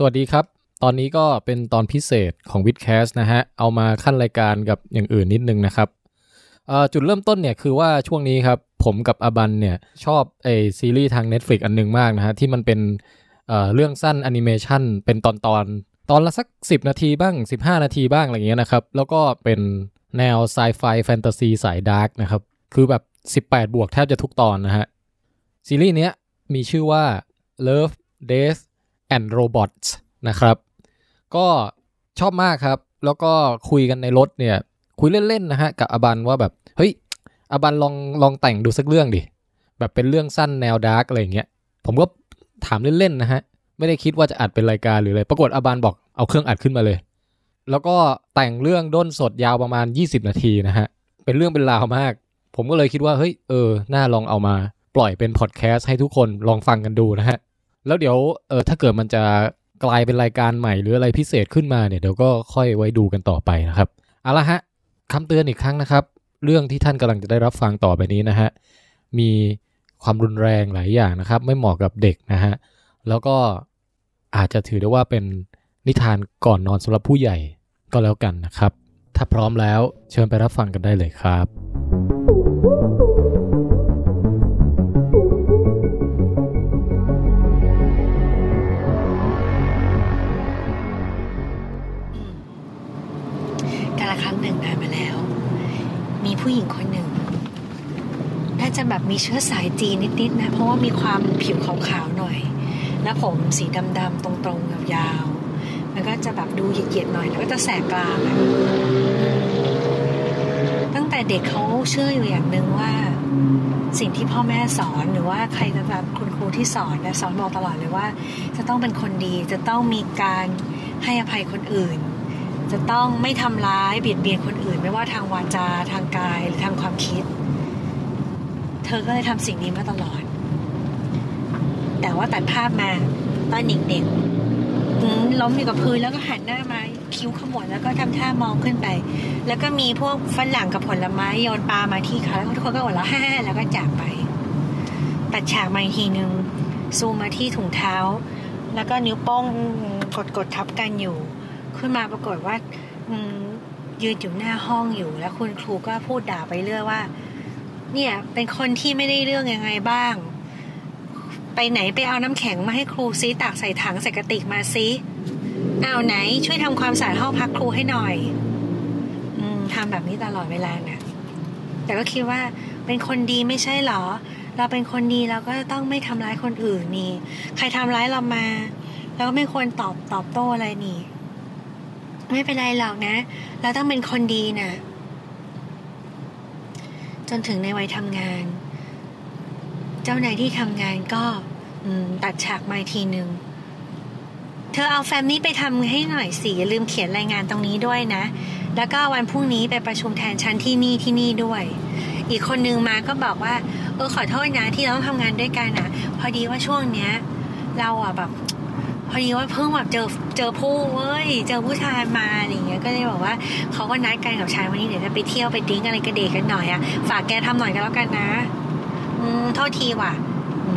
สวัสดีครับ ตอนนี้ก็เป็นตอนพิเศษของ WiTcast นะฮะ เอามาคั่นรายการกับอย่างอื่นนิดนึงนะครับจุดเริ่มต้นเนี่ยคือว่าช่วงนี้ครับ ผมกับอาบันเนี่ย ชอบไอซีรีส์ทาง Netflix อันหนึ่งมากนะฮะ ที่มันเป็นเรื่องสั้นแอนิเมชันเป็นตอนตอนตอนละสัก 10 นาทีบ้าง 15 นาทีบ้าง อะไรเงี้ยนะครับ แล้วก็เป็นแนวไซไฟแฟนตาซีสายดาร์กนะครับ คือแบบ 18 บวกแทบจะทุกตอนนะฮะ ซีรีส์เนี้ยมีชื่อว่า Love Death and Robots นะครับ ก็ชอบมากครับ แล้วก็คุยกันในรถเนี่ย คุยเล่นๆนะฮะ กับอบันว่าแบบ เฮ้ย อบันลองลองแต่งดูสักเรื่องดิ แบบเป็นเรื่องสั้นแนวดาร์กอะไรอย่างเงี้ย ผมก็ถามเล่นๆนะฮะ ไม่ได้คิดว่าจะอัดเป็นรายการหรืออะไร ปรากฏอบันบอกเอาเครื่องอัดขึ้นมาเลย แล้วก็แต่งเรื่องด้นสดยาวประมาณ 20 นาทีนะฮะ เป็นเรื่องเป็นราวมาก ผมก็เลยคิดว่า เฮ้ย เออ น่าลองเอามา ปล่อยเป็นพอดแคสต์ให้ทุกคนลองฟังกันดูนะฮะ แล้วเดี๋ยวเออถ้าเกิดมันจะกลายเป็นรายการใหม่หรืออะไรพิเศษขึ้นมาเนี่ยเดี๋ยวก็ค่อยไว้ดูกันต่อไปนะครับเอาละฮะคำเตือนอีกครั้งนะครับ เรื่องที่ท่านกำลังจะได้รับฟังต่อไปนี้นะฮะมีความรุนแรงหลายอย่างนะครับ ไม่เหมาะกับเด็กนะฮะแล้วก็อาจจะถือได้ว่าเป็นนิทานก่อนนอนสำหรับผู้ใหญ่ก็แล้วกันนะครับ ถ้าพร้อมแล้วเชิญไปรับฟังกันได้เลยครับ จะแบบมีเชื้อสายจีนนิดๆนะ เพราะว่ามีความผิวขาวๆหน่อย แล้วผมสีดำๆตรงๆยาวๆมันก็จะแบบดูเหยียดๆหน่อย แล้วก็จะแสกกลางตั้งแต่เด็กเขาเชื่ออยู่อย่างหนึ่งว่า สิ่งที่พ่อแม่สอนหรือว่าใครจะแบบคุณครูที่สอนและสอนบอกตลอดเลยว่า จะต้องเป็นคนดีจะต้องมีการให้อภัยคนอื่น จะต้องไม่ทำร้ายเบียดเบียนคนอื่น ไม่ว่าทางวาจาทางกายหรือทางความคิด เธอก็เลยทำสิ่งนี้มาตลอด แต่ว่าตัดภาพมาตอนเด็กๆล้มอยู่กับพื้นแล้วก็หันหน้ามาคิ้วขมวดแล้วก็ทำท่ามองขึ้นไป แล้วก็มีพวกฝรั่งกับผลไม้โยนปลามาที่เขาแล้วทุกคนก็หัวเราะฮ่าแล้วก็จากไป ตัดฉากมาอีกทีนึงซูมมาที่ถุงเท้า แล้วก็นิ้วโป้งกดกดทับกันอยู่ ขึ้นมาปรากฏว่ายืนอยู่หน้าห้องอยู่ แล้วคุณครูก็พูดด่าไปเรื่อยว่า เนี่ย เป็นคนที่ไม่ได้เรื่องยังไงบ้าง ไปไหนไปเอาน้ำแข็งมาให้ครูซิตักใส่ถังใส่กระติกมาซิเอาไหน ช่วยทำความสะอาดห้องพักครูให้หน่อย อืมทำแบบนี้ตลอดเวลาน่ะ แต่ก็คิดว่าเป็นคนดีไม่ใช่เหรอ เราเป็นคนดีเราก็ต้องไม่ทำร้ายคนอื่นนี่ ใครทำร้ายเรามาเราก็ไม่ควรตอบตอบโต้อะไรนี่ ไม่เป็นไรหรอกนะ เราต้องเป็นคนดีน่ะ จนถึงในวัยทำงาน เจ้านายที่ทำงานก็ตัดฉากมาทีหนึ่งเธอเอาแฟ้มนี้ไปทำให้หน่อยสิอย่าลืมเขียนรายงานตรงนี้ด้วยนะ แล้วก็วันพรุ่งนี้ไปประชุมแทนฉันที่นี่ที่นี่ด้วย อีกคนนึงมาก็บอกว่า เออขอโทษนะที่เราต้องทำงานด้วยกันนะพอดีว่าช่วงเนี้ย เราอะแบบ พอดีว่าเพิ่งแบบเจอเจอผู้เว้ยเจอผู้ชายมาอะไรอย่างเงี้ยก็เลยบอกว่าเขาก็นัดกันกับชายวันนี้เดี๋ยวจะไปเที่ยวไปดิ้งอะไรกระเดกกันหน่อยอะฝากแกทำหน่อยก็แล้วกันนะ อืมโทษทีว่ะ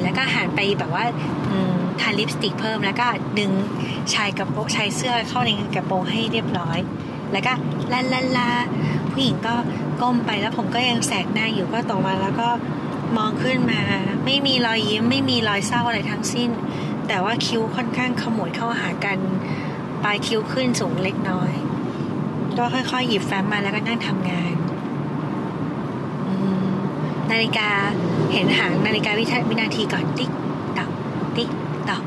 แล้วก็หันไปแบบว่า อืมทาลิปสติกเพิ่มแล้วก็ดึงชายกระโปรงชายเสื้อเข้าในกระโปรงให้เรียบร้อย แล้วก็ลาลาลาผู้หญิงก็ก้มไปแล้วผมก็ยังแสกหน้าอยู่ก็ตรงมาแล้วก็มองขึ้นมา ไม่มีรอยยิ้ม ไม่มีรอยเศร้าอะไรทั้งสิ้น แต่ว่าคิ้วค่อนข้างขมวดเข้าหากัน ปลายคิ้วขึ้นสูงเล็กน้อย ก็ค่อยๆ หยิบแฟ้มมาแล้วก็นั่งทำงานนาฬิกาเห็นหางนาฬิกาวิวินาทีก่อนติ๊กตอกติ๊กตอก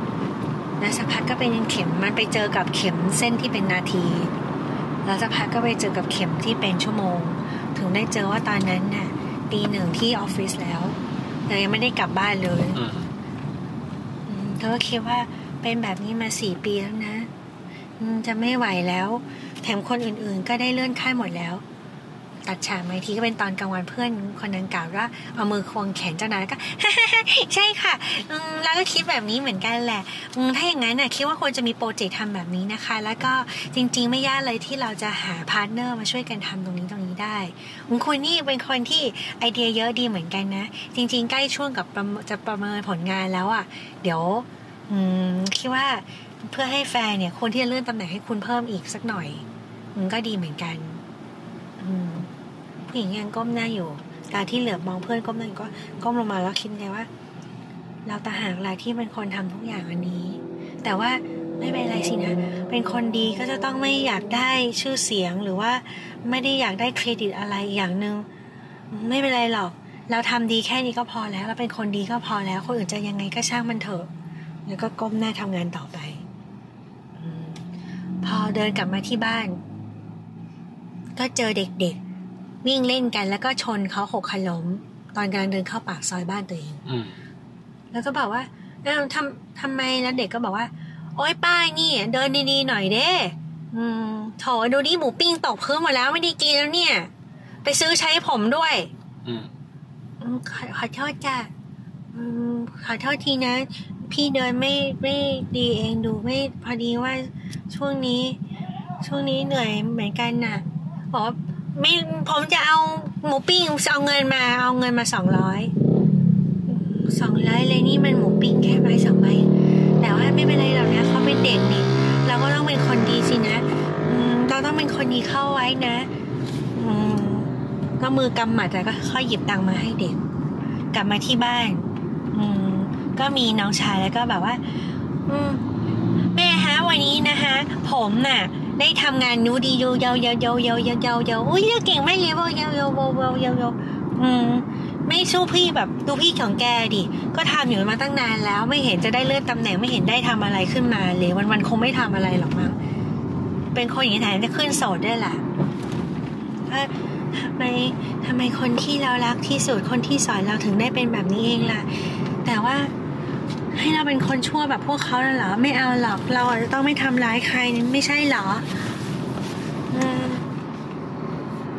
แล้วสักพักก็เป็นเข็มมันไปเจอกับเข็มเส้นที่เป็นนาทีแล้วสักพักก็ไปเจอกับเข็มที่เป็นชั่วโมง ถึงได้เจอว่าตอนนั้นน่ะตีหนึ่งที่ออฟฟิศแล้วแต่ยังไม่ได้กลับบ้านเลย เธอก็คิดว่าเป็นแบบนี้มาสี่ปีแล้วนะจะไม่ไหวแล้ว แถมคนอื่นๆ ก็ได้เลื่อนขั้นหมดแล้ว ตัดฉากมาทีก็เป็นตอนกลางวันเพื่อนคนนั้นกล่าวว่าเอามือควงแขนเจ้านายแล้วก็ใช่ค่ะแล้วก็คิดแบบนี้เหมือนกันแหละถ้าอย่างนั้นน่ะคิดว่าควรจะมีโปรเจกต์ทำแบบนี้นะคะ แล้วก็จริง ๆ ไม่ยากเลยที่เราจะหา partner มาช่วยกันทำตรงนี้ตรงนี้ ได้อืมคุณนี่เป็นคนที่ไอเดียเยอะดีเหมือนกันนะ จริง ๆ ใกล้ช่วงกับจะประเมินผลงานแล้วอะ เดี๋ยวคิดว่าเพื่อให้แฟนเนี่ย คนที่จะเลื่อนตำแหน่งให้คุณเพิ่มอีกสักหน่อย มันก็ดีเหมือนกันผู้หญิงยังก้มหน้าอยู่ ตาที่เหลือบมองเพื่อนก้มหน้าก็ก้มลงมาแล้วคิดไงว่า เราต่างหากล่ะที่เป็นคนทำทุกอย่างอันนี้ แต่ว่า ไม่เป็นไรสินะ เป็นคนดีก็จะต้องไม่อยากได้ชื่อเสียงหรือว่าไม่ได้อยากได้เครดิตอะไรอย่างหนึ่งไม่เป็นไรหรอก เราทำดีแค่นี้ก็พอแล้ว เราเป็นคนดีก็พอแล้ว คนอื่นจะยังไงก็ช่างมันเถอะ แล้วก็ก้มหน้าทำงานต่อไปอพอเดินกลับมาที่บ้าน ก็เจอเด็กๆ วิ่งเล่นกันแล้วก็ชนเขาหกขล้ม ตอนกำลังเดินเข้าปากซอยบ้านตัวเองอืมแล้วก็บอกว่าอ้าวทำทำไมแล้วเด็กก็บอกว่า โอ๊ยป้านี่ เดินดีๆหน่อยเด้อืมโถดูดิหมูปิ้งตกพื้นหมดแล้วไม่ได้กินแล้วเนี่ย ไปซื้อใช้ผมด้วยอืมอืมขอขอโทษจ้ะอืมขอโทษทีนะ พี่เดินไม่ไม่ดีเองดูไม่พอดีว่าช่วงนี้ ช่วงนี้เหนื่อยเหมือนกันน่ะบอกว่าไม่ผมจะเอาหมูปิ้งเอาเงินมา เอาเงินมาสองร้อยสองร้อยเลยนี่มันหมูปิ้งแค่ใบสองใบแต่ ว่าไม่เป็นไรหรอกนะเขาเป็นเด็กนี่เราก็ต้องเป็นคนดีสินะเราต้องเป็นคนดีเข้าไว้นะก็มือกำหมัดแต่ก็ค่อยหยิบตังค์มาให้เด็ก กลับมาที่บ้าน อืม ก็มีน้องชายแล้วก็แบบว่า อืมแม่ฮะวันนี้นะคะ ผมน่ะ ได้ทำงานนูดีโยเยาเยาเยาเยาเยาเยาเยาอุ้ยเก่งมากเลยโยเยาเยาเยาเยาเยาเยาอืม ไม่สู้พี่แบบดูพี่ของแกดิ ก็ทำอยู่มาตั้งนานแล้ว ไม่เห็นจะได้เลื่อนตำแหน่งไม่เห็นได้ทำอะไรขึ้นมาเลยวันวันคงไม่ทำอะไรหรอกมั้งเป็นคนอย่างนี้แทนจะขึ้นโสดด้วยล่ะทำไมทำไมคนที่เรารักที่สุดคนที่สอนเราถึงได้เป็นแบบนี้เองล่ะ แต่ว่าให้เราเป็นคนชั่วแบบพวกเขาน่ะเหรอ ไม่เอาหรอกเราอาจจะต้องไม่ทำร้ายใครนี่ไม่ใช่เหรอ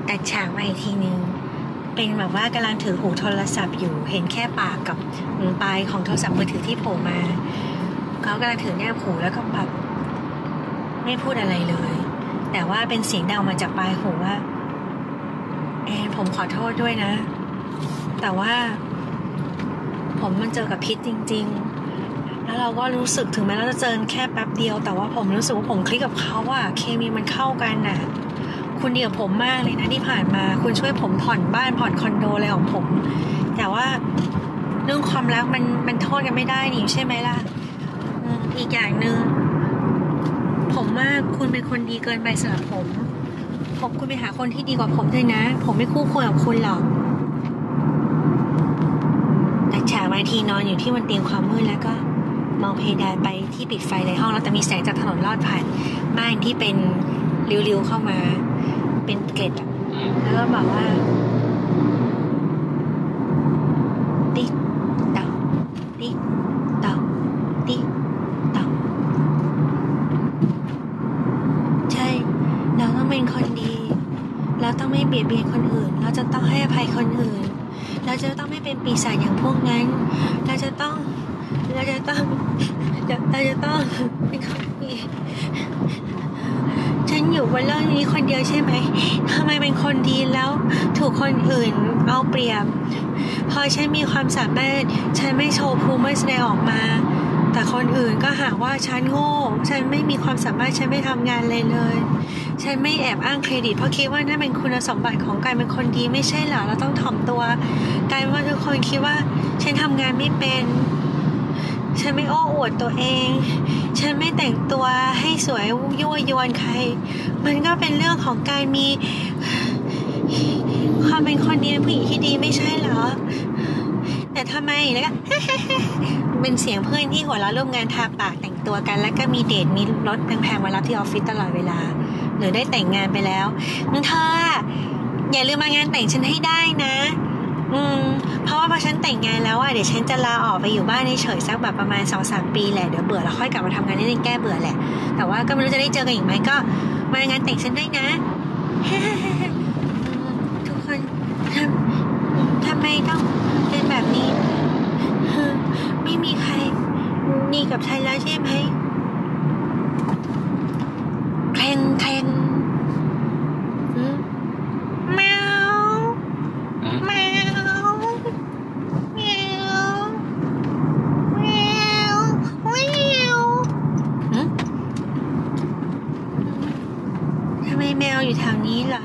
แต่ฉากมาอีกทีนึง เป็นแบบว่ากำลังถือหูโทรศัพท์อยู่เห็นแค่ปากกับปลายของโทรศัพท์มือถือที่โผล่มาเขากำลังถือแนบหูแล้วก็แบบไม่พูดอะไรเลย แต่ว่าเป็นเสียงดังมาจากปลายหูว่าแอนผมขอโทษด้วยนะ แต่ว่า ผมมันเจอกับพิษจริง ๆ แล้วเราก็รู้สึกถึงแม้เราจะเจอแค่แป๊บเดียว แต่ว่าผมรู้สึกว่าผมคลิกกับเขาอะเคมีมันเข้ากันน่ะ คุณดียวผมมากเลยนะที่ผ่านมา คุณช่วยผมผ่อนบ้านผ่อนคอนโดอะไรของผม แต่ว่าเรื่องความรักมันมันโทษกันไม่ได้นี่ใช่ไหมล่ะอีกอย่างหนึ่งผมว่าคุณเป็นคนดีเกินไปสำหรับผม ผมคุณไปหาคนที่ดีกว่าผมด้วยนะ ผมไม่คู่ควรกับคุณหรอกแต่ฉากบางทีนอนอยู่ที่บนเตียงความมืดแล้วก็ มองเพดานไปที่ปิดไฟในห้องแล้วแต่มีแสงจากถนนลอดผ่านม่านที่เป็นริ้วๆเข้ามา เป็นเกล็ดอะอืมแล้วก็บอกว่า ติ๊กตอกติ๊กตอกติ๊กตอกใช่ เราต้องเป็นคนดี เราต้องไม่เบียดเบียนคนอื่น เราจะต้องให้อภัยคนอื่น เราจะต้องไม่เป็นปีศาจอย่างพวกนั้น เราจะต้อง เราจะต้อง เราจะต้องเป็นคนดี ฉันอยู่บนโลกนี้ คนเดียวใช่ไหมทำไมเป็นคนดีแล้วถูกคนอื่นเอาเปรียบ พอฉันมีความสามารถฉันไม่โชว์ภูมิไม่แสดงออกมา แต่คนอื่นก็หาว่าฉันโง่ ฉันไม่มีความสามารถ ฉันไม่ทำงานเลยเลย ฉันไม่แอบอ้างเครดิต เพราะคิดว่านั่นเป็นคุณสมบัติของการเป็นคนดีไม่ใช่เหรอ เราต้องถ่อมตัวกลายเป็นว่าทุกคนคิดว่า ฉันทำงานไม่เป็น ฉันไม่โอ้อวดตัวเอง ฉันไม่แต่งตัวให้สวยยั่วยวนใคร มันก็เป็นเรื่องของการมี ความเป็นคนดีผู้หญิงที่ดีไม่ใช่เหรอ แต่ทำไมแล้วก็เป็นเสียงเพื่อนที่หัวเราะร่วมงานทาปากแต่งตัวกัน แล้วก็มีเดทมีรถแพงๆมารับที่ออฟฟิศตลอดเวลา หรือได้แต่งงานไปแล้วเธออย่าลืมมางานแต่งฉันให้ได้นะ อืม เพราะว่าพอฉันแต่งงานแล้วอะเดี๋ยวฉันจะลาออกไปอยู่บ้านเฉยๆสักแบบประมาณสองสามปีแหละเดี๋ยวเบื่อแล้วค่อยกลับมาทำงานนี่แก้เบื่อแหละ แต่ว่าก็ไม่รู้จะได้เจอกันอีกไหมก็ มางานแต่งฉันได้นะทุกคนทำทำไมต้องเป็นแบบนี้ไม่มีใครดีกับฉันแล้วใช่ไหมแคลงแคลงอืมแมว อืม แมวแมวแมวแมวหืม ไม่ แมวอยู่แถวนี้เหรอ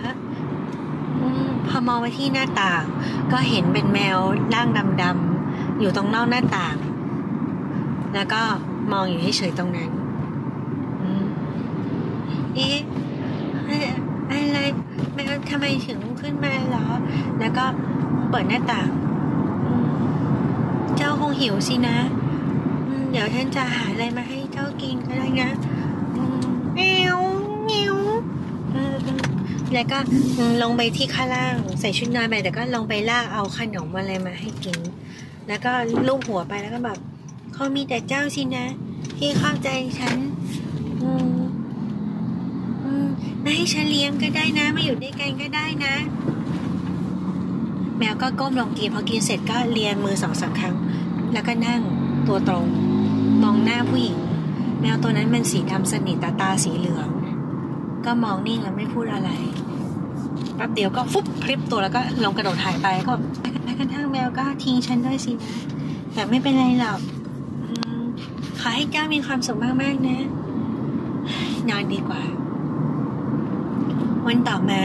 พอมองไปที่หน้าต่าง ก็เห็นเป็นแมวร่างดำๆอยู่ตรงนอกหน้าต่าง แล้วก็มองอยู่เฉยๆตรงนั้นเอ๊ะอะไรแมวทำไมถึงขึ้นมาเหรอ แล้วก็เปิดหน้าต่าง เจ้าคงหิวสินะ เดี๋ยวฉันจะหาอะไรมาให้เจ้ากินก็ได้นะเอวเอว แล้วก็ลงไปที่ข้างล่างใส่ชุดนอนไปแต่ก็ลงไปลากเอาขนมอะไรมาให้กิน แล้วก็ลูบหัวไปแล้วก็แบบเขามีแต่เจ้าสินะ ที่เข้าใจฉันอืมอืมม่ให้ฉันเลี้ยงก็ได้นะมาอยู่ด้วยกันก็ได้นะ แมวก็ก้มลงกินพอกินเสร็จก็เลียมือสองสามครั้ง แล้วก็นั่งตัวตรงมองหน้าผู้หญิง แมวตัวนั้นมันสีดำสนิทตาตาสีเหลือง ก็มองนิ่งแล้วไม่พูดอะไร ป๊บเดียวก็ฟุบพริบตัวแล้วก็ลงกระโดดหายไปก็แม้กระทั่งแมวก็ทิ้งฉันด้วยสินะแต่ไม่เป็นไรหรอกขอให้เจ้ามีความสุขมากๆนะ นอนดีกว่า วันต่อมา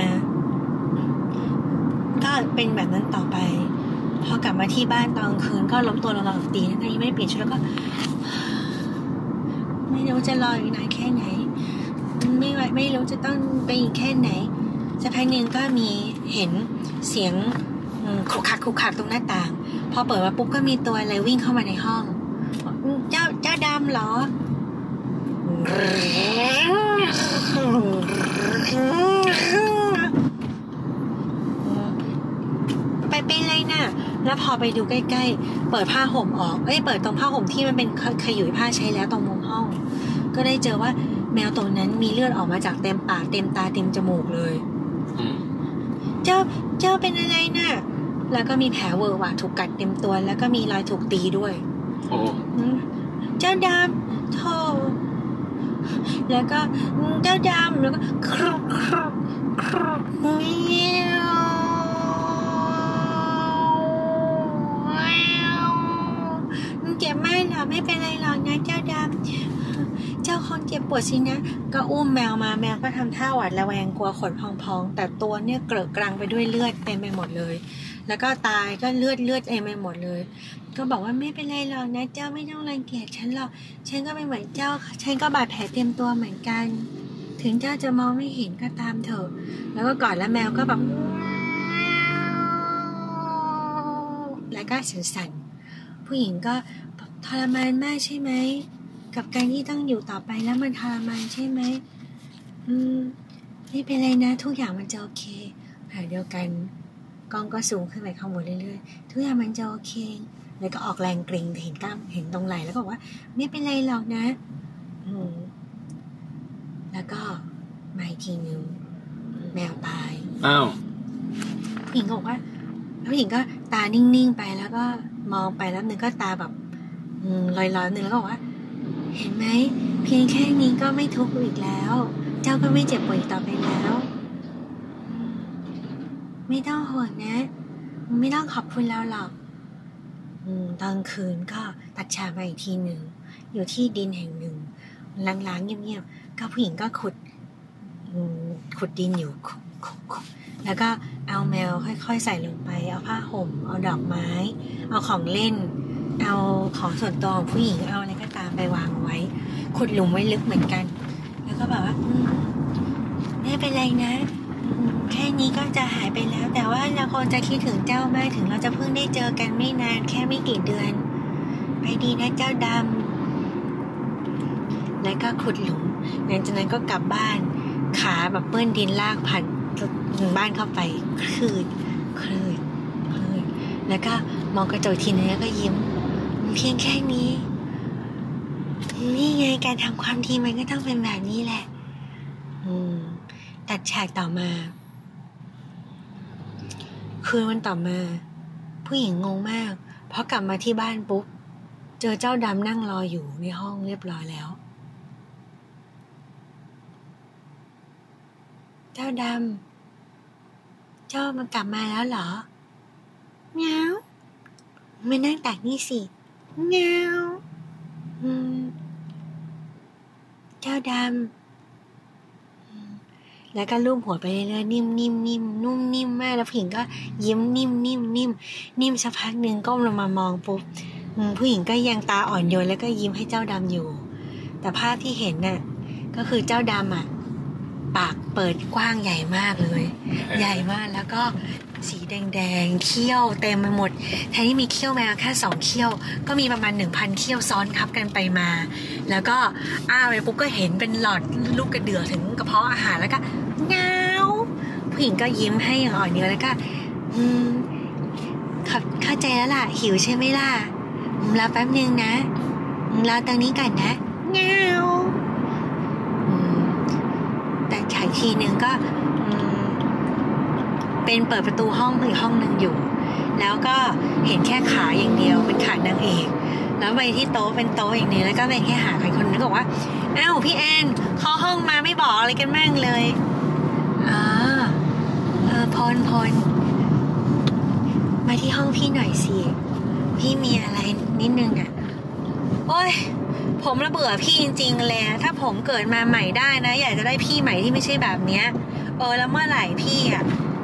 ก็เป็นแบบนั้นต่อไป พอกลับมาที่บ้านตอนคืนก็ล้มตัวลงนอนตีนั่นยังไม่ได้เปลี่ยนชุดแล้วก็ ไม่รู้จะรออีกนานแค่ไหน ไม่ไหวไม่รู้จะต้องไปอีกแค่ไหน สักพักหนึ่งก็มีเห็นเสียงขุกขักขุกขักตรงหน้าต่าง พอเปิดมาปุ๊บก็มีตัวอะไรวิ่งเข้ามาในห้อง เจ้าเจ้าดำเหรอไปเป็นไรน่ะ แล้วพอไปดูใกล้ ๆ เปิดผ้าห่มออกเอ้ยเปิดตรงผ้าห่มที่มันเป็นขยุยผ้าใช้แล้วตรงมุมห้อง ก็ได้เจอว่าแมวตัวนั้นมีเลือดออกมาจากเต็มปากเต็มตาเต็มจมูกเลย เจ้าเจ้าเป็นอะไรน่ะ แล้วก็มีแผลเวอร์วะถูกกัดเต็มตัว แล้วก็มีรอยถูกตีด้วย โอ้เจ้าดำโธ่แล้วก็เจ้าดำแล้วก็ครุบครุบครุบเมียวเจ็บมากเหรอไม่เป็นไรหรอกนะเจ้าดำ เจ้าคงเจ็บปวดสินะ ก็อุ้มแมวมาแมวก็ทำท่าหวาดระแวงกลัวขนพองๆ แต่ตัวเนี่ยเกลอะกรังไปด้วยเลือดเต็มไปหมดเลย แล้วก็ตายก็เลือดเลือดเต็มไปหมดเลย ก็บอกว่าไม่เป็นไรหรอกนะ เจ้าไม่ต้องรังเกียจฉันหรอก ฉันก็เป็นเหมือนเจ้า ฉันก็บาดแผลเต็มตัวเหมือนกัน ถึงเจ้าจะมองไม่เห็นก็ตามเถอะ แล้วก็กอดแล้วแมวก็แบบแล้วก็สั่นๆผู้หญิงก็ทรมานมากใช่ไหม กับการที่ต้องอยู่ต่อไปแล้วมันทรมานใช่ไหมอืมไม่เป็นไรนะ ทุกอย่างมันจะโอเคขณะเดียวกันกล้องก็สูงขึ้นไปข้างบนเรื่อยๆ ทุกอย่างมันจะโอเค แล้วก็ออกแรงเกรงเห็นกล้ามเห็นตรงไหล่แล้วก็บอกว่า ไม่เป็นไรหรอกนะ อืมแล้วก็มาอีกทีนึงแมวตายอ้าวผู้หญิงก็บอกว่าผู้หญิงก็ตานิ่งๆไปแล้วก็มองไปแล้วนึงก็ตาแบบอืมลอยๆนึงแล้วก็บอกว่า เห็นไหม เพียงแค่นี้ก็ไม่ทุกข์อีกแล้ว เจ้าก็ไม่เจ็บปวดอีกต่อไปแล้ว ไม่ต้องห่วงนะ ไม่ต้องขอบคุณเราหรอกอตอนคืนก็ตัดฉากมาอีกทีหนึ่ง อยู่ที่ดินแห่งหนึ่งล้างๆเงียบๆ ก็ผู้หญิงก็ขุดขุดดินอยู่ แล้วก็เอาแมวค่อยๆ ใส่ลงไป เอาผ้าห่ม เอาดอกไม้ เอาของเล่น เอาของส่วนตัวของผู้หญิง เอาอะไรก็ ไปวางไว้ขุดหลุมไว้ลึกเหมือนกัน แล้วก็แบบว่าไม่เป็นไรนะ แค่นี้ก็จะหายไปแล้ว แต่ว่าเราคงจะคิดถึงเจ้ามากถึงเราจะเพิ่งได้เจอกันไม่นาน แค่ไม่กี่เดือน ไปดีนะเจ้าดำแล้วก็ขุดหลุมหลังจากนั้นก็กลับบ้านขาแบบเปื้อนดินลากผ่านถึงบ้านเข้าไปคลืดคลืดคลืดแล้วก็มองกระจกทีนึงแล้วก็ยิ้ม เพียงแค่นี้ นี่ไงการทำความดีมันก็ต้องเป็นแบบนี้แหละ อืม ตัดฉากต่อมา คืนวันต่อมา ผู้หญิงงงมากเพราะกลับมาที่บ้านปุ๊บ เจอเจ้าดำนั่งรออยู่ในห้องเรียบร้อยแล้ว เจ้าดำ เจ้ามันกลับมาแล้วเหรอเมียวมานั่งตักนี่สิเมียวอืม เจ้าดำแล้วก็ลูบหัวไปเรื่อยๆนิ่มนิ่มนิ่มนุ่มนิ่มมากแล้วผู้หญิงก็ยิ้มนิ่มนิ่มนิ่มนิ่มสักพักหนึ่งก้มลงมามองปุ๊บผู้หญิงก็ยังตาอ่อนโยนแล้วก็ยิ้มให้เจ้าดำอยู่ แต่ภาพที่เห็นน่ะก็คือเจ้าดำอะปากเปิดกว้างใหญ่มากเลย ใหญ่มากแล้วก็ สีแดงๆเขี้ยวเต็มไปหมด แทนที่มีเขี้ยวแมวแค่สองเขี้ยว ก็มีประมาณหนึ่งพันเขี้ยวซ้อนทับกันไปมา แล้วก็อ้าไปปุ๊บก็เห็นเป็นหลอดลูกกระเดือกถึงกระเพาะอาหารแล้วก็เงาผู้หญิงก็ยิ้มให้อย่างอ่อนโยนแล้วก็ อืมเข้าใจแล้วล่ะ หิวใช่ไหมล่ะรอแป๊บนึงนะรอตรงนี้ก่อนนะเงาแต่ฉายทีนึงก็ เป็นเปิดประตูห้องอีกห้องหนึ่งอยู่ แล้วก็เห็นแค่ขาอย่างเดียวเป็นขานางเอกแล้วไปที่โต๊ะเป็นโต๊ะอย่างนี้แล้วก็เป็นแค่หาใครคนนึงบอกว่าอ้าวพี่แอนเข้าห้องมาไม่บอกอะไรกันแม่งเลยอ๋อเออพรพรมาที่ห้องพี่หน่อยสิพี่มีอะไรนิดนึงอะโอ้ยผมระเบื่อพี่จริงๆเลยถ้าผมเกิดมาใหม่ได้นะ อยากจะได้พี่ใหม่ที่ไม่ใช่แบบเนี้ยเออแล้วเมื่อไหร่พี่อะ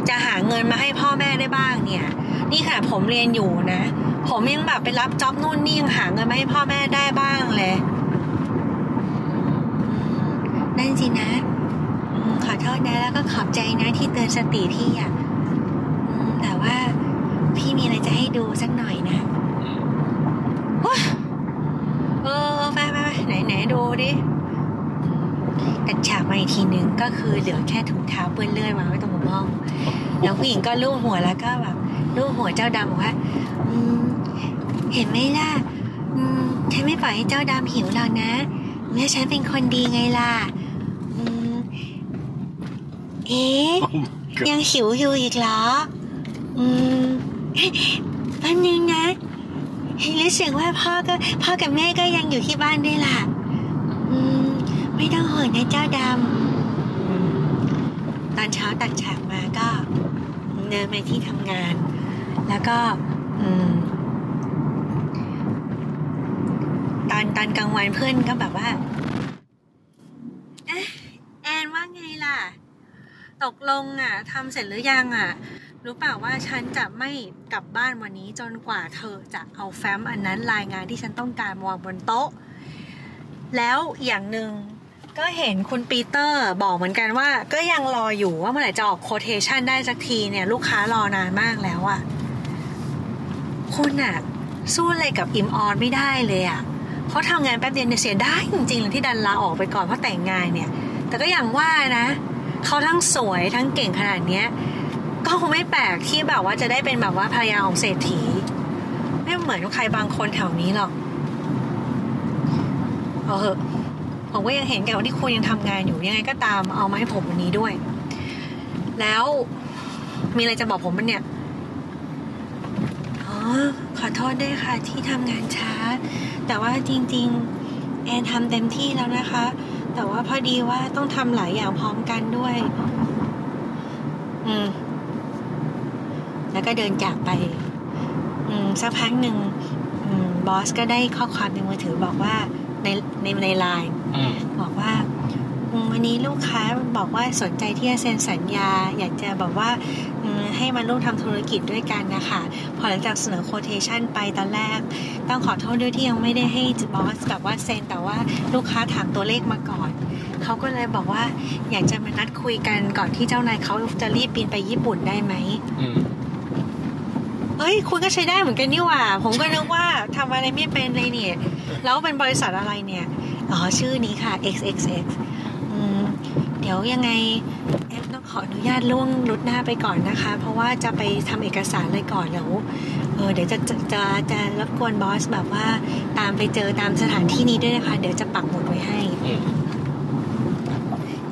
จะหาเงินมาให้พ่อแม่ได้บ้างเนี่ย นี่ค่ะผมเรียนอยู่นะ ผมยังแบบไปรับจ็อบนู่นนี่ยังหาเงินมาให้พ่อแม่ได้บ้างเลยนั่นสินะขอโทษนะแล้วก็ขอบใจนะที่เตือนสติพี่อะแต่ว่าพี่มีอะไรจะให้ดูสักหน่อยนะเออไปไปไปไหนไหนดูดิแต่ฉากมาอีกทีนึงก็คือเหลือแค่ถุงเท้าเปื้อนเลือดวางไว้ตรงมุมห้อง แล้วผู้หญิงก็ลูบหัวแล้วก็แบบลูบหัวเจ้าดำบอกว่าอืมเห็นไหมล่ะอืมฉันไม่ปล่อยให้เจ้าดำหิวหรอกนะเมื่อฉันเป็นคนดีไงล่ะอืมเอ๊ะยังหิวอยู่อีกเหรอ อืมแป๊บนึงนะรู้สึกว่าพ่อก็พ่อกับแม่ก็ยังอยู่ที่บ้านด้วยล่ะ อืม ไม่ต้องห่วงนะเจ้าดำตอนเช้าตัดฉากมาก็ เดินไปที่ทำงาน แล้วก็ตอนตอนกลางวันเพื่อนก็แบบว่าแอนว่าไงล่ะ ตกลงอะทำเสร็จหรือยังอะ รู้เปล่าว่าฉันจะไม่กลับบ้านวันนี้จนกว่าเธอจะเอาแฟ้มอันนั้นรายงานที่ฉันต้องการวางบนโต๊ะ แล้วอย่างหนึ่ง ก็เห็นคุณปีเตอร์บอกเหมือนกันว่า ก็ยังรออยู่ว่าเมื่อไหร่จะออกโคเทชันได้สักทีเนี่ย ลูกค้ารอนานมากแล้วอะคุณอะสู้อะไรกับอิมออนไม่ได้เลยอะเพราะทำงานแป๊บเดียวเนี่ยเสียได้จริงๆเลยที่ดันลาออกไปก่อนเพราะแต่งงานเนี่ย แต่ก็อย่างว่านะเขาทั้งสวยทั้งเก่งขนาดเนี้ยก็คงไม่แปลกที่แบบว่าจะได้เป็นแบบว่าภรรยาของเศรษฐี ไม่เหมือนใครบางคนแถวนี้หรอกเอาเหอะ ผมก็ยังเห็นแกว่าที่คุณยังทำงานอยู่ยังไงก็ตามเอามาให้ผมวันนี้ด้วย แล้วมีอะไรจะบอกผมมันเนี่ยอ๋อขอโทษด้วยค่ะ ที่ทำงานช้า แต่ว่าจริง ๆ แอนทำเต็มที่แล้วนะคะ แต่ว่าพอดีว่าต้องทำหลายอย่างพร้อมกันด้วย อืมแล้วก็เดินจากไป อืมสักพักหนึ่ง บอสก็ได้ข้อความในมือถือบอกว่าในในในไลน์บอกว่าวันนี้ลูกค้าบอกว่าสนใจที่จะเซ็นสัญญา อยากจะบอกว่าให้มาร่วมทำธุรกิจด้วยกันนะคะพอหลังจากเสนอโคเทชันไปตอนแรก ต้องขอโทษด้วยที่ยังไม่ได้ให้บอสแบบว่าเซ็นแต่ว่าลูกค้าถามตัวเลขมาก่อนเขาก็เลยบอกว่าอยากจะมานัดคุยกันก่อนที่เจ้านายเขาจะรีบบินไปญี่ปุ่นได้ไหม เฮ้ย คุณก็ใช้ได้เหมือนกันนี่หว่า ผมก็นึกว่าทำอะไรไม่เป็นเลยเนี่ย แล้วเป็นบริษัทอะไรเนี่ย อ๋อ ชื่อนี้ค่ะ XXX อืมเดี๋ยวยังไงแอปต้องขออนุญาตล่วงรุดหน้าไปก่อนนะคะ เพราะว่าจะไปทำเอกสารเลยก่อนแล้วเออเดี๋ยวจะจะจะจะรบกวนบอสแบบว่าตามไปเจอตามสถานที่นี้ด้วยนะคะ เดี๋ยวจะปักหมุดไว้ให้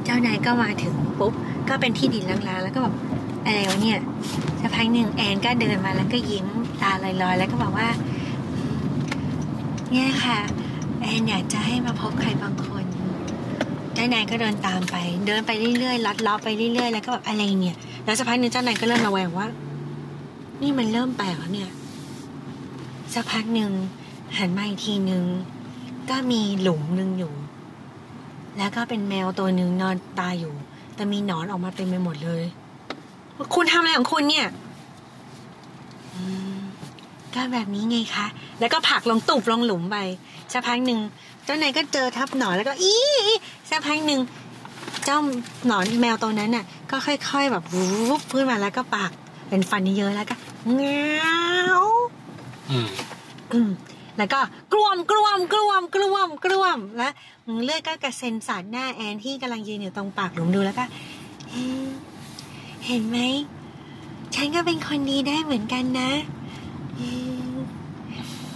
เจ้านายก็มาถึงปุ๊บ ก็เป็นที่ดินล้างๆแล้วก็แบบอะไรวะเนี่ย สักพักหนึ่งแอนก็เดินมาแล้วก็ยิ้มตาลอยๆ แล้วก็บอกว่าเนี่ยค่ะ แอนอยากจะให้มาพบใครบางคนเจ้านายก็เดินตามไป เดินไปเรื่อยๆลัดล้อไปเรื่อยๆแล้วก็แบบอะไรเนี่ย แล้วสักพักหนึ่งเจ้านายก็เริ่มระแวงว่า นี่มันเริ่มแปลกแล้วเนี่ย สักพักหนึ่งหันมาอีกทีหนึ่งก็มีหลุมหนึ่งอยู่ แล้วก็เป็นแมวตัวหนึ่งนอนตายอยู่ แต่มีหนอนออกมาเต็มไปหมดเลย คุณทำอะไรของคุณเนี่ยอืมก็แบบนี้ไงคะ แล้วก็ผลักลงตุบลงหลุมไปสักพักหนึ่งเจ้านายก็เจอทับหนอนแล้วก็อีอีสักพักหนึ่งเจ้าหนอนแมวตัวนั้นน่ะ ก็ค่อย ๆ แบบวูบขึ้นมาแล้วก็ปากเป็นฟันเยอะๆแล้วก็เงาอืมอืมแล้วก็กลวมกลวมกลวมกลวมกลวมแล้วเลือดก็กระเซ็นสาดหน้าแอนที่กำลังยืนอยู่ตรงปากหลุมดูแล้วก็เอ๊ะ เห็นไหม ฉันก็เป็นคนดีได้เหมือนกันนะเอ๊ะ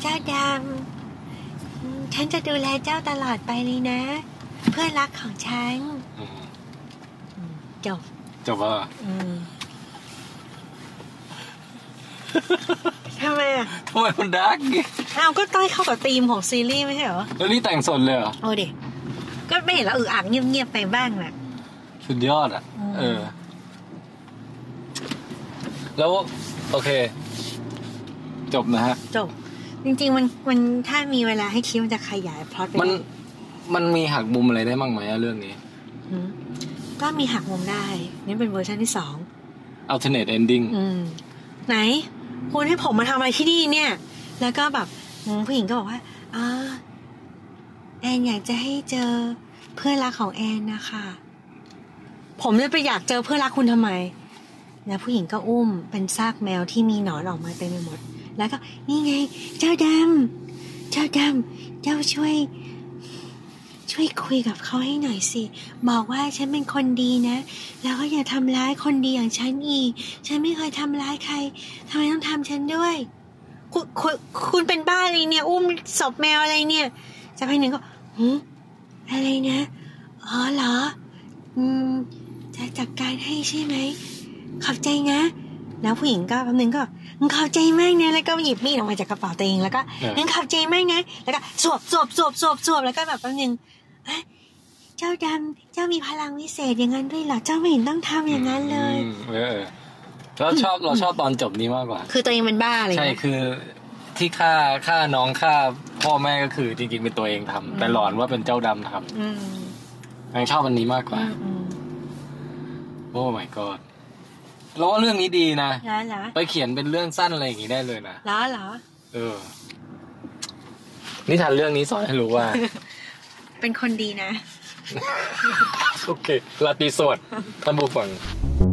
เจ้าดำอืมฉันจะดูแลเจ้าตลอดไปเลยนะ เพื่อนรักของฉันอืมอืมจบ จบว่าอืมทำไมอะทำไมมันดาร์กงี้อ้าวก็ต้อยเข้ากับธีมของซีรีส์ไม่ใช่เหรอ แล้วนี่แต่งสดเลยเหรอ โอ้ดิ ก็ไม่เห็นแล้วอึอ่างเงียบๆไปบ้างแหละสุดยอดอะอืมเออ แล้วโอเค จบนะฮะ จบ จริง ๆ มันมันถ้ามีเวลาให้คิดมันจะขยายพล็อตไปมันได้มันมีหักมุมอะไรได้บ้างไหมอะเรื่องนี้อืมก็มีหักมุมได้นี่เป็นเวอร์ชันที่สอง alternate ending อืม ไหน คุณให้ผมมาทำอะไรที่นี่เนี่ย แล้วก็แบบอืมผู้หญิงก็บอกว่าอ่าแอนอยากจะให้เจอเพื่อนรักของแอนนะคะ ผมจะไปอยากเจอเพื่อนรักคุณทำไม แล้วผู้หญิงก็อุ้มเป็นซากแมวที่มีหนอนออกมาเต็มไปหมด แล้วก็นี่ไง เจ้าดำเจ้าดำเจ้าช่วย ช่วยคุยกับเขาให้หน่อยสิ บอกว่าฉันเป็นคนดีนะ แล้วก็อย่าทำร้ายคนดีอย่างฉันอีก ฉันไม่เคยทำร้ายใครทำไมต้องทำฉันด้วย คุณคุณคุณเป็นบ้าอะไรเนี่ย อุ้มศพแมวอะไรเนี่ยสักพักหนึ่งก็หืมอะไรนะ อ๋อเหรอ อืม จะจัดการให้ใช่ไหม ขอบใจนะ แล้วผู้หญิงก็แป๊บนึงก็งั้นขอบใจมากนะแล้วก็หยิบมีดออกมาจากกระเป๋าตัวเองแล้วก็เอองั้นขอบใจมากนะ แล้วก็สวบสวบสวบสวบสวบแล้วก็แบบแป๊บนึงเอ๊ะเจ้าดำเจ้ามีพลังวิเศษอย่างนั้นด้วยเหรอเจ้าไม่เห็นต้องทำอย่างนั้นเลยอืมเออเออเราชอบเราชอบตอนจบนี้มากกว่า คือตัวเองเป็นบ้าอะไรใช่เงี้ยคือที่ฆ่าฆ่าน้องฆ่าพ่อแม่ก็คือจริงๆเป็นตัวเองทำแต่หลอนว่าเป็นเจ้าดำทอืมำยังชอบอันนี้มากกอืว่ามอืมโอ้ my god เราว่าเรื่องนี้ดีนะแล้วเหรอไปเขียนเป็นเรื่องสั้นอะไรอย่างงี้ได้เลยนะแล้วเหรอเออ นิทานเรื่องนี้สอนให้รู้ว่า เป็นคนดีนะ โอเคลาตรีสวัสดิ์ท่านผู้ฟังส